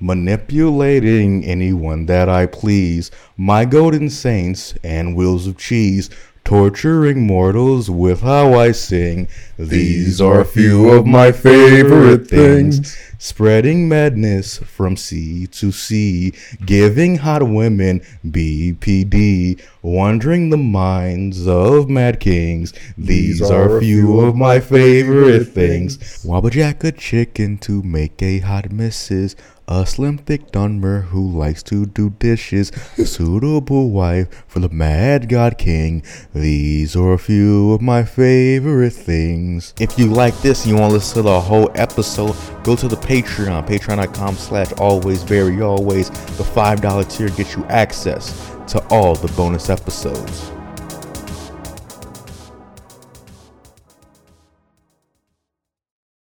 manipulating anyone that I please, my golden saints and wheels of cheese, torturing mortals with how I sing. These are a few of my favorite things. Spreading madness from sea to sea, giving hot women BPD, wandering the minds of mad kings. These are a few of my favorite things. Wabbajack a chicken to make a hot missus. A slim, thick Dunmer who likes to do dishes. A suitable wife for the mad god king. These are a few of my favorite things. If you like this and you want to listen to the whole episode, go to the Patreon, patreon.com slash always very always. The $5 tier gets you access to all the bonus episodes.